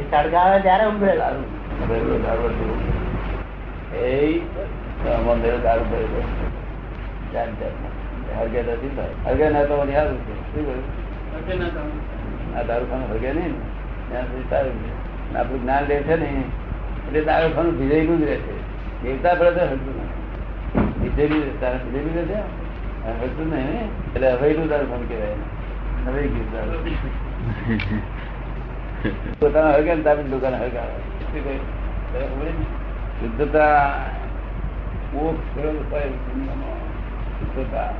એ સળગાવે ત્યારે ઉભરે દારૂ ભરેલો દારૂ હતું. એ મંદિર દારૂ ભરેલો જાતના. હરગે નથી. હરગે ના તો યાદ છે. શું કહ્યું? આ દારૂ ખાનું હરગે નહીં ને ત્યાં સુધી સારું છે. આપણું જ્ઞાન લે છે ને એટલે દારૂ ખાનું ભીજેલું જ રહે છે દેવતા પડે તો હરતું નહીં ભીજેલું તારે ભીજેલું રહે છે હરતું નહીં ને? એટલે હવેલું દારૂ ખાનું કહેવાય એને. ગીત દારૂ પોતાના હળગે તાપી દુકાન ને? શુદ્ધતા. શુદ્ધતા.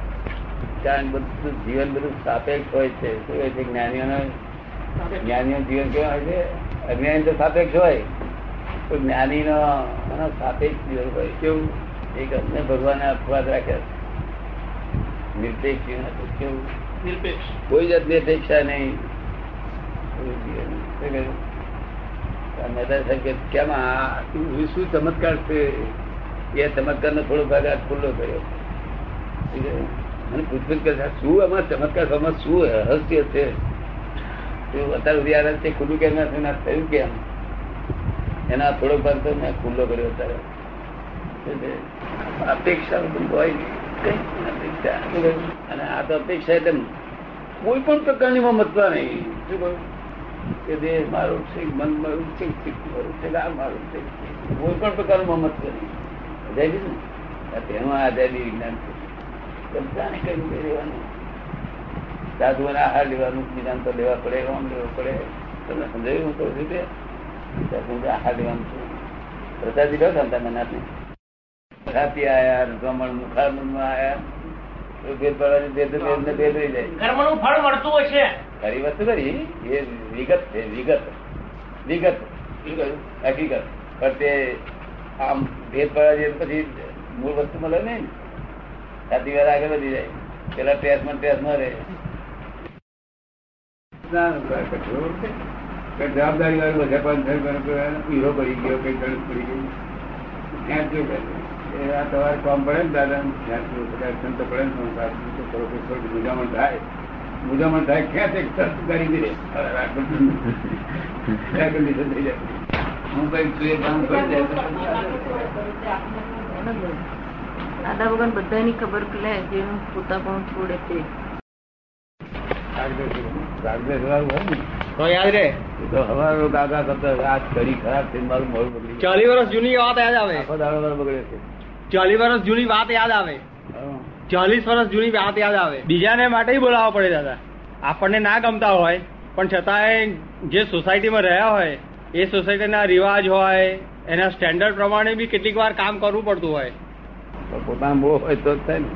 કારણ બધું જીવન બધું સાપેક્ષ હોય છે. શું હોય છે? જ્ઞાનીઓનો જ્ઞાનીઓ જીવન કેવા હોય છે? અજ્ઞાની તો સાપેક્ષ હોય. તો જ્ઞાનીનો સાપેક્ષ જીવન હોય. કેવું? એક અમને ભગવાને અપવાદ રાખ્યા. નિર્દેશ નિરપેક્ષ જીવન કેવું? નિરપેક્ષ. કોઈ જાતની અપેક્ષા નહીં. મહેતા સાહેબ કે કેમ આ શું ચમત્કાર છે એ ચમત્કાર નો થોડો ભાગ આ ખુલ્લો કર્યો? મને પૂછપૂછ કરે શું આમાં ચમત્કાર? આમાં શું રહસ્ય છે અત્યાર સુધી આ રહસ્ય ખુલ્લું કેમ નથી થયું? કેમ એના થોડો ભાગ તો મેં ખુલ્લો કર્યો અત્યારે અપેક્ષા હોય અપેક્ષા અને આ તો અપેક્ષા એટલે કોઈ પણ પ્રકારની મમતા નહીં શું કહ્યું કે દેહ મારું છે મન મારું છે મારું છે, આ મારું છે. કોઈ પણ પ્રકારનું મમત્વ નહીં સમજાય છે ને? તેનું આઝાદી વિજ્ઞાન છે. બધાને કઈ રહેવાનું? સાધુઓને આહાર લેવાનું વિજ્ઞાન તો લેવા પડે, રોમ લેવું પડે. તમને સમજાયું હું છું તે સાધુઓને આહાર લેવાનું છે. પ્રસાદી લો તમે નાથી ખાતી આયા, રમણ મનમાં આયા. ભેદ પડવાની ભેદ ભેદ ને ભેદ રહી જાય. કર્મનું ફળ મળતું હોય છે. ખરી વસ્તુ કરી એ વિગત છે વિગત. વિગત. હકીકત. પણ તે આમ ભેદ પડવા જઈએ પછી મૂળ વસ્તુ મળે નહીં. ને. સાતી વાર આગળ વધી જાય. પેલા ટેસ્ટમાં ટેસ્ટમાં રહે. જવાબદારી વાળું બધા પણ હીરો પડી ગયો કઈ ગણિત પડી ગયું ત્યાં શું કરે એ તમારે કામ પડે ને દાદા તો સંત પડે ને સંસાર તો થોડો મુજામણ થાય. મુજામણ થાય ક્યાં છે? તરત કરી દે. કન્ડિશન થઈ જાય. હું કઈ સુએ કામ કરી દાદા ભગવાન બધાની ખબર લે જે પોતા પણ છોડે તે તો તો ચાલી વર્ષ જૂની વાત યાદ આવે. દાડો બગડે છે. ચાલી વર્ષ જૂની વાત યાદ આવે. ચાલીસ વર્ષ જૂની વાત યાદ આવે. બીજાને માટે બોલાવવા પડે દાદા. આપણને ના ગમતા હોય પણ છતાંય જે સોસાયટીમાં રહ્યા હોય એ સોસાયટીના રિવાજ હોય એના સ્ટેન્ડર્ડ પ્રમાણે બી કેટલીક વાર કામ કરવું પડતું હોય. પોતાનો બહુ હોય તો જ થાય ને.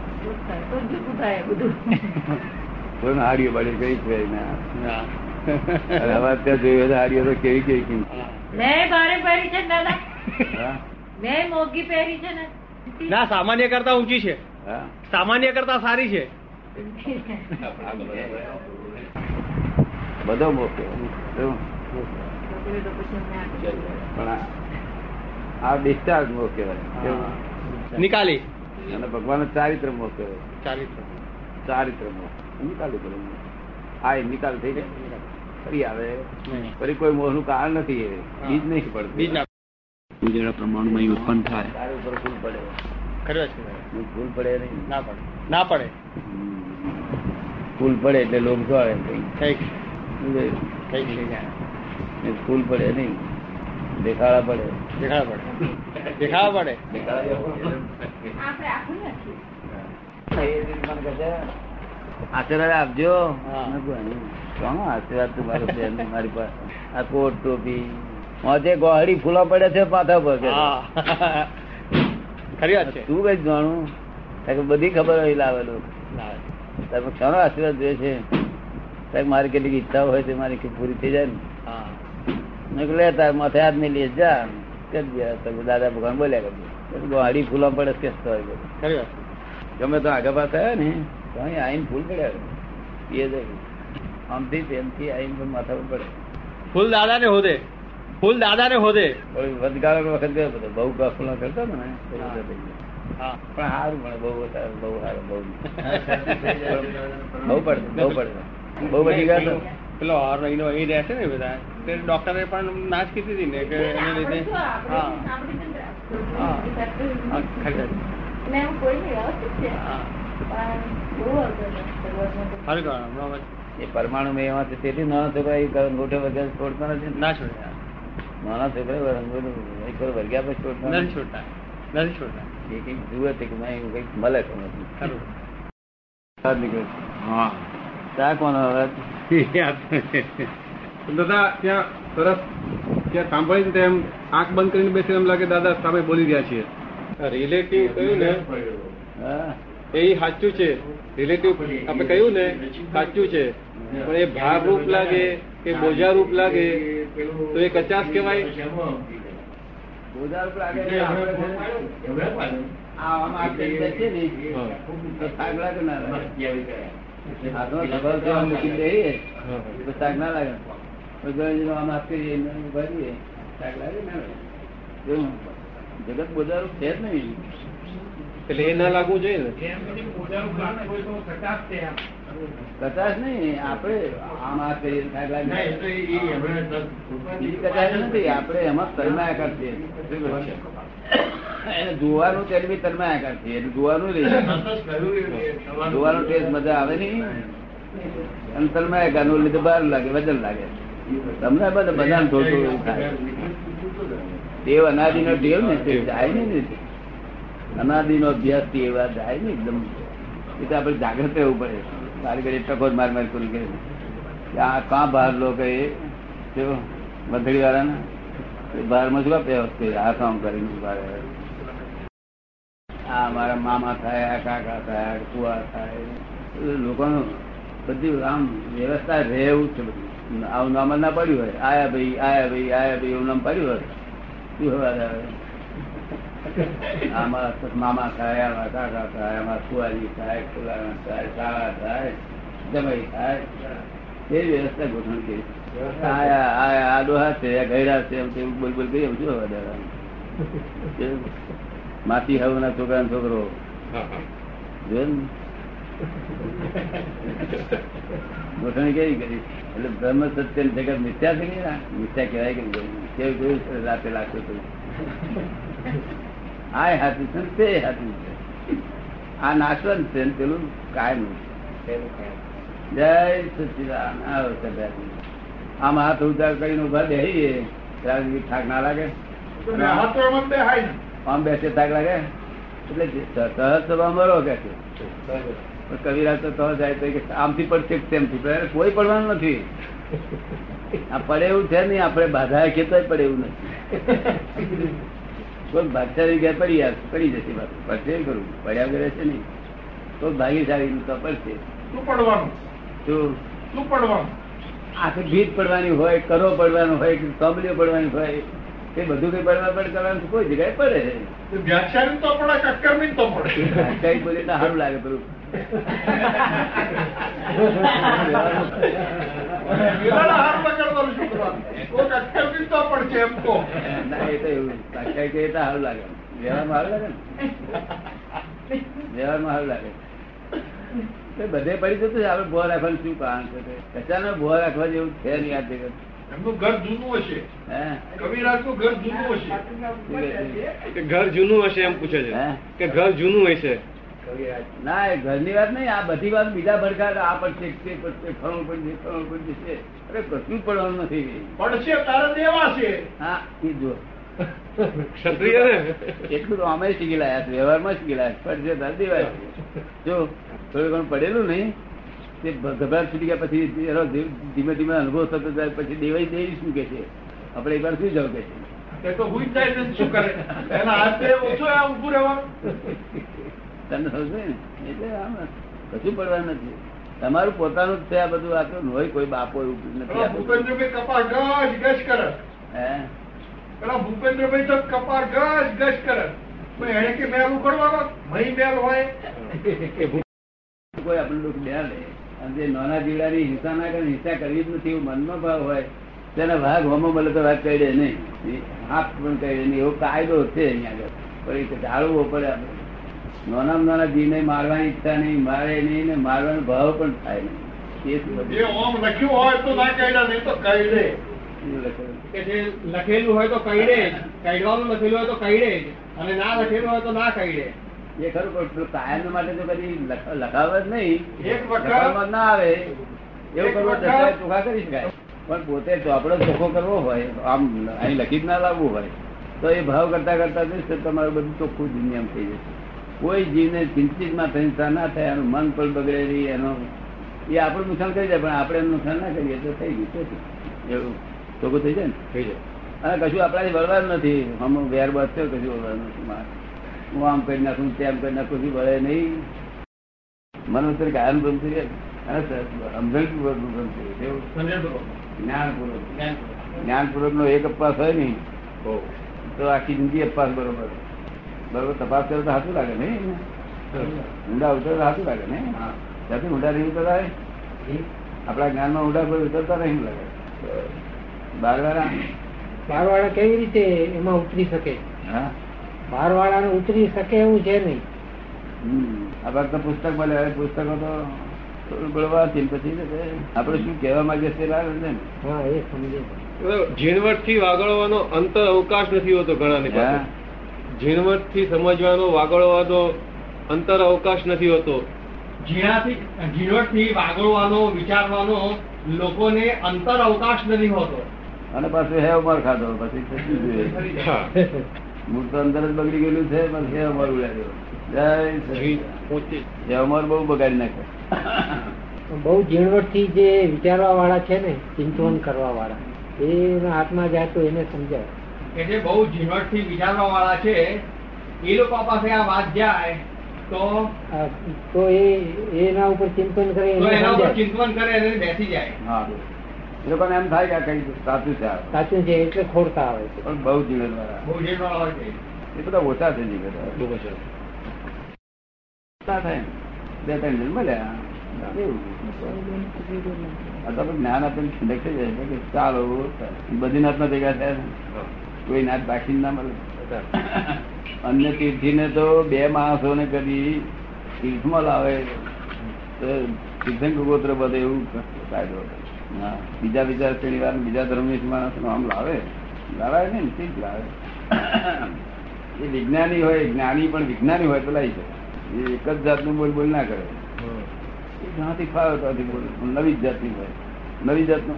હાડીઓ બાડીઓ કઈ જ ના. અને હવે અત્યારે જોયું તો હાડીઓ તો કેવી કેવી મેં ભારે પહેરી છે દાદા. મેં મોગી પહેરી છે ને. ના સામાન્ય કરતા ઊંચી છે. સામાન્ય કરતા સારી છે. બધો. પણ આ- ડિસ્ચાર્જ કહેવાય. નિકાલી. અને ભગવાન ચારિત્ર મોહ કહેવાય. ચાલીસ ચારિત્ર મોહ નિકાલી કરો આ એ નિકાલ થઈ જાય. ફરી આવે. ફરી કોઈ મોહનું કારણ નથી એ. બીજ નહીં પડતું. બીજ ના જેવા પ્રમાણમાં ઉત્પન્ન થાય. ઉપર ફૂલ પડે. ખરી છે ફૂલ પડે નહીં. ના પડે. ના પડે? ફૂલ પડે એટલે લોક જોડે કંઈક કંઈક ફૂલ પડે નહીં. દેખાડા પડે. દેખાડા પડે. દેખાડા પડે. આપણે આશીર્વાદ આપજો. આશીર્વાદ તમારો મારી પાસે આ કોટ ટોપી મોજે ગોહડી ફૂલા પડે છે માથા પર તું કઈ જાણું? બધી ખબર હોય લાવેલું તમે ક્ષણો આશીર્વાદ જોઈએ છે. સાહેબ મારી કેટલીક ઈચ્છા હોય તો મારી પૂરી થઈ જાય ને. મેં લે તાર માથે હાથ નહીં લે જા. કરી દાદા ભગવાન બોલ્યા કરજો ગોહડી ફૂલા પડે કે. હોય ગમે તો આગળ પાછા આવ્યા ને તો અહીં આઈને ફૂલ પડ્યા એ જાય આમથી તેમથી આઈને માથા પર પડે. ફૂલ દાદા ને હોદે. ફૂલ દાદા ને હોદે. વધગાળો વખત ગયો બધો બહુ કફલા કરતો હતા ને પણ સારું પણ બહુ બહુ સારું બહુ. બહુ પડે બહુ પડે બહુ બધી ગયા પેલો ઓર રહીનો અહીં રહે છે ને બધા. તે ડોક્ટરે પણ ના જ કીધી હતી ને કે એને લીધે? હા. હા. હમણાં એ પરમાણુ મેં એમાં તેથી નાના છોકરા એ કરે, મોટો વર્ગ્યા છોડતા નથી ના? છોડે નાના છોકરા વર્ગ્યા પછી છોડતા નથી નથી. છોડતા નથી છોડતા એ કંઈક જુએ છે કે નહીં, એવું કંઈક મળે છે એમાંથી. ખરું બહાર નીકળે છે. હા ચા કોનો અવાજ? દાદા ત્યાં સરસ ત્યાં સાંભળીને તેમ આંખ બંધ કરીને બેસીને એમ લાગે દાદા સામે બોલી રહ્યા છીએ રિલેટિવ કહ્યું ને હા? એ સાચું છે રિલેટિવ આપણે કહ્યું ને સાચું છે પણ એ ભાર રૂપ લાગે કે બોજા રૂપ લાગે તો એ કચાશ કહેવાય? લાગે. જગત બોજારૂપ છે જ નહીં. એટલે એ ના લાગવું જોઈએ ને. કચાશ નહીં આપણે આમ આ કરીએ કચાશ નથી આપણે એમાં તન્માયાકાર છીએ એને જોવાનું ત્યારે બી તન્માયાકાર છીએ એટલે જોવાનું રહી જોવાનો ટેસ્ટ મજા આવે નહીં. અને તન્માયાકારનું લીધે બહાર લાગે વજન લાગે. તમને બધા બધાને થોડું એવું થાય. દેવ અનાદિ નો દેવ ને તે જાય નહીં ને અનાદિ નો અભ્યાસથી એવા જાય ને એકદમ. એ તો આપણે જાગ્રત રહેવું પડે. મારી ઘડી ટકોર માર માર કરી કે આ કાં બહાર લોકો એ બંધડી વાળા ને બહારમાં શું આ કામ કરીને બહાર આ મારા મામા થાય કાકા થાય કુવા થાય. લોકોનું બધી આમ વ્યવસ્થા રહે એવું છે બધું. આવું નામ જ ના પડ્યું હોય. આયા ભાઈ આયા ભાઈ આયા ભાઈ, એવું નામ પડ્યું હોય. શું હવા આમાં મામા થાય આમાં કાકા થાય આમાં સુવાજી થાય ફુલાણા થાય સાળા થાય જમાઈ થાય. એ વ્યવસ્થા ગોઠવણ કરી. આયા આયા આ ડોહા છે આ ગયડા છે એમ તેવું બોલ બોલ કરી શું હવા દેવાનું? હવે ના છોકરા. છોકરો ને? ગોઠવણી કેવી કરી? એટલે બ્રહ્મ સત્ય ને જગત મિથ્યા છે કે મિથ્યા કહેવાય કે કેવું કેવું રાતે લાગતું હતું આ હાથું છે તે હાથું છે. આ નાશવંત છે ને પેલું કાયમ જય સચિદાન. આમ હાથ ઉધાર કરીને ઊભા બેહીએ. ત્યારે થાક ના લાગે? આમ બેસે થાક લાગે? એટલે સહજ સભા મરો કે છે. પણ કવિરાજ તો સહજ જાય તો કે આમથી પડશે તેમથી કોઈ પડવાનું નથી. આ પડે એવું છે નહીં આપણે બાધા ખેતર પડે એવું નથી. કોઈ ભાગશાળી ઘેર પડી પડી જશે પડશે કરવું પડ્યા વગર છે નહીં. તો ભાગ્યશાળી તો પડશે. પડવાનું? આખી ભીત પડવાની હોય કરો પડવાનું હોય કે કબલીઓ પડવાની હોય એ બધું કઈ પડવા પડ કરવાનું કોઈ જગ્યાએ પડે. કઈ બોલે તો પેલું એ તો સાક્ષાત કહીએ તો સારું લાગે? લાગે બધે પડી જતું આપડે ભો રાખવાનું શું કારણ છે? કચાનો ભો રાખવા જેવું છે નહીં આ જગત. એમનું ઘર જૂનું હશે. કવિરાજનું ઘર જૂનું હશે. શું કહે છે? કે ઘર જૂનું હશે એમ પૂછે છે. કે ઘર જૂનું હશે. ના એ ઘરની વાત નહીં આ બધી વાત બીજા ભડકા આ પડશે તે પડશે ફળું પડશે ફળું પડશે અરે કશું જ પડવાનું નથી. પડશે તારે દેવા છે. હા એ જો. ક્ષત્રિય ને? એટલું તો અમે શીખી લાયા વ્યવહારમાં શીખી લાયા. પડશે તારે દેવાય જો થોડું ઘણું પડેલું નહીં. તે ગભરાટ છૂટી ગયા પછી ધીમે ધીમે અનુભવ થતો જાય પછી દેવાઈ દેવી શું કે છે? આપણે એકવાર શું જવું કે છે? કશું નથી. તમારું પોતાનું જ છે આ બધું આ તો હોય કોઈ બાપો એવું નથી. ભૂપેન્દ્રભાઈ તો કપાળ ગજ ગજ કરે. એને કે મેલ ઉકળવાનો મહી મેલ હોય. કોઈ આપણું દુઃખ લે. અને જે નાના જીવડાની હિંસા ના કરે હિંસા કરવી જ નથી એવું મનમાં ભાવ હોય તેના ભાગ હોમો મળે તો વાત કહી દે નહીં. હાથ પણ કહી દે નહીં. એવો કાયદો છે અહીંયા આગળ. પણ એ જાળવવો પડે આપણે. નાના નાના જીવને મારવાની ઈચ્છા નહીં મારે નહીં ને મારવાનો ભાવ પણ થાય નહીં. લખ્યું હોય તો કહી દે શું લખેલું? કે જે લખેલું હોય તો કઈડે જ કાઢવાનું લખેલું હોય તો કઈડે જ અને ના લખેલું હોય તો ના કઈડે એ ખરું પણ કાયમ માટે તો કદી લખ- લખાવે જ નહીં. એક વખત- ના આવે. એવું કરવું વખત- કરી શકાય. પણ પોતે ચોપડો ચોખ્ખો કરવો હોય આમ અહીં લખી જ ના લાવવું હોય તો એ ભાવ કરતા કરતા જશે તમારું બધું ચોખ્ખું દુનિયામાં થઈ જશે. કોઈ જીવને ચિંતિતમાં થઈતા ના થાય એનું મન પણ બગડે નહીં એનો એ આપણું નુકસાન કરી જાય પણ આપણે એનું નુકસાન ના કરીએ તો થઈ ગયું એવું ચોખ્ખું થઈ જાય ને? થઈ જાય. અને કશું આપણાથી વળવાનું નથી. હમ વેર બસ કશું વળવાનું નથી. મારે. હું આમ કરી નાખું તેમ કરી નાખું વળે નહીં. મનોતર ગાયન બનતું થઈ જ્ઞાનપૂર્વક. જ્ઞાનપૂર્વક. નો એક અપવાસ હોય ને તો આખી જિંદગી અપવાસ બરોબર. બરોબર તપાસ કરે તો સાચું લાગે નહીં ઊંડા ઉતરે તો સાચું લાગે ને ત્યાંથી ઊંડા નહીં ઉતરતા? આપણા જ્ઞાનમાં ઊંડા કોઈ ઉતરતા નહીં લાગે. બારવાળા બારવાળા કેવી રીતે એમાં ઉતરી શકે? હા. બારવાળાને ઉતરી શકે એવું છે નહીં. હમ. તો પુસ્તક મળે હવે પુસ્તકો તો ને પછી આપણે શું કહેવા માંગે છે હા એ સમજે. ઝીણવટથી વાગળવાનો અંતર અવકાશ નથી હોતો ઘણાની પાસે. ઝીણવટથી સમજવાનો વાગળવાનો અંતર અવકાશ નથી હોતો. ઝીણાથી ઝીણવટથી વાગળવાનો વિચારવાનો લોકોને અંતર અવકાશ નથી હોતો. અને પાછું હે ઉમર ખાધો પછી. મૂળ તો અંદર જ બગડી ગયેલું છે પણ હે ઉમર ઉડાડ્યો જય ઉમર બહુ બગાડી નાખે. બહુ ઝીણવટથી જે વિચારવા વાળા છે ને ચિંતવન કરવા વાળા એના હાથમાં જાય તો એને સમજાય. કે જે બહુ ઝીણવટથી વિચારવા વાળા છે એ લોકો પાસે આ વાત જાય તો તો એ એના ઉપર ચિંતન કરે એના ઉપર ચિંતન કરે અને બેસી જાય. હા લોકોને એમ થાય કે કઈ સાચું છે સાચું છે એટલે ખોરતા આવે છે. પણ બહુ જીવન વાળા બહુ ઝીણવાળા હોય છે. એ બધા ઓછા છે જીવન. બહુ છે. થાય. બે ત્રણ જણ મળ્યા. જ્ઞાન આપીને ઠંડક થઈ જાય કે ચાલો બધી નાતના ભેગા થયા કોઈ નાત બાકી ના મળે. અન્ય તીર્થીને તો બે માણસોને કદી તીર્થમાં લાવે. તો તીર્થંક ગોત્ર બધે એવું કાયદો હતો. બીજા બીજા શ્રેણી વાર બીજા ધર્મની માણસ આમ લાવે? લાવે ને જ લાવે? એ વિજ્ઞાની હોય, જ્ઞાની પણ વિજ્ઞાની હોય તો લાવી શકે એ એક જ જાતનું બોલ બોલ ના કરે. એ જ્યાંથી ફાવે ત્યાંથી બોલે. નવી જ જાતની હોય. નવી જાતનું.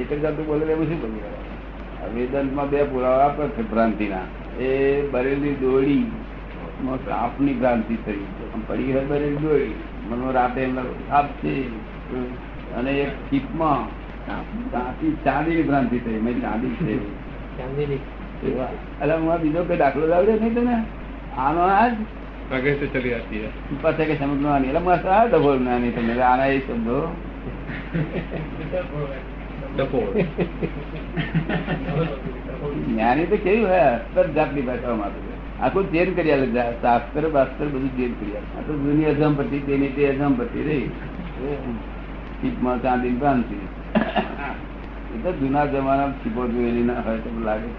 એક જ જાતનું બોલે એવું શું બોલી વેદાંતમાં બે પુરાવા આપે છે ભ્રાંતિના. એ બરેલી દોડી માં સાપની ભ્રાંતિ થઈ. પડી હોય બરેલી દોડી મનમાં રાતે એમ સાપ છે. અને એક ટીપમાં ચાંદીની ભ્રાંતિ થઈ મેં ચાંદી છે. એટલે હું બીજો કઈ દાખલો લાવ્યો નહીં તને? આનો આજ? પગે તો ચલી જતી પછી કે સમજ નાની તમે આના એ સમજો જ્ઞાની તો કેવું હે અસ્તર જાતની ભાષામાં આખું ચેન કરી આલે શાસ્ત્ર બાસ્ત્ર બધું ચેન કર્યા આલે આ તો જૂની અજમ તેની તે અજમ પટ્ટી રહી. ટીપમાં ચાંદી ભ્રાંતિ. એ તો જૂના જમાના ચીપો જોયેલી ના હોય તો લાગે.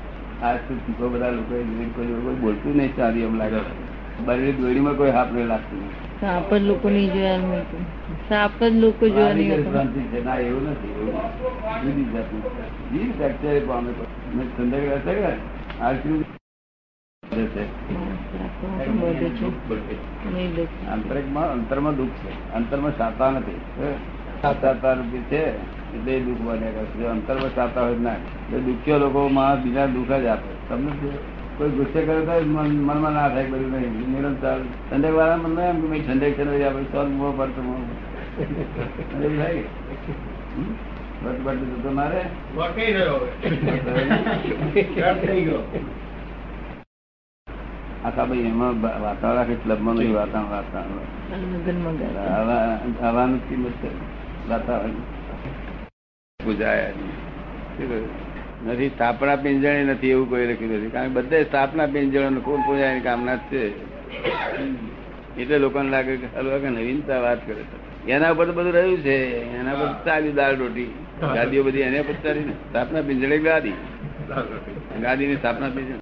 આજ તો ચીપો બધા લોકો કોઈ કોઈ બોલતું નહીં ચાંદી એમ લાગે. બરડી દોડીમાં કોઈ હાથ નહીં લાગતું. નહીં સાપ જ લોકો નહીં જોયા સાપ જ લોકો જોવા નહીં જે હતા. ભ્રાંતિ છે. ના એવું નથી. જુદી જાતનું. છે. જીવ પામે આઈસ્ક્રીમ છે. આંતરિકમાં અંતરમાં દુઃખ છે. અંતરમાં સાતા નથી. સાતા રૂપી છે એટલે દુઃખ બન્યા કરશે જો અંતરમાં સાતા હોય ના. એટલે દુખ્યો લોકો માણસ બીજા દુઃખ જ આપે. તમને કોઈ ગુસ્સે કરે તો મનમાં ના થાય બધું નહીં. નિરંતર. ઠંડક વાળા મનમાં એમ કે ઠંડક છે ને આપણે સોલ મોહ પડતો મોહ થાય. બટ બટ તો મારે. વળગાઈ રહ્યો હવે. યાદ થઈ ગયો. આખા ભાઈ એમાં વાતાવરણ ક્લબમાં નહીં વાતાવરણ વાતાવરણ. હવાનું કિંમત છે વાતાવરણ પૂજાય નથી, સ્થાપના પિંજણે નથી, એવું કોઈ લખ્યું નથી. કારણ કે બધે સ્થાપના પિંજણો કોણ પૂજાની કામના છે. એટલે લોકોને લાગે કે હલવા કે નવીનતા વાત કરે એના ઉપર બધું રહ્યું છે. એના પર ચાલ્યું દાળ રોટી. ગાદીઓ બધી એને પર ચાલી ને. સ્થાપના પિંજળે ગાદી. ગાદીની સ્થાપના પિંજણ.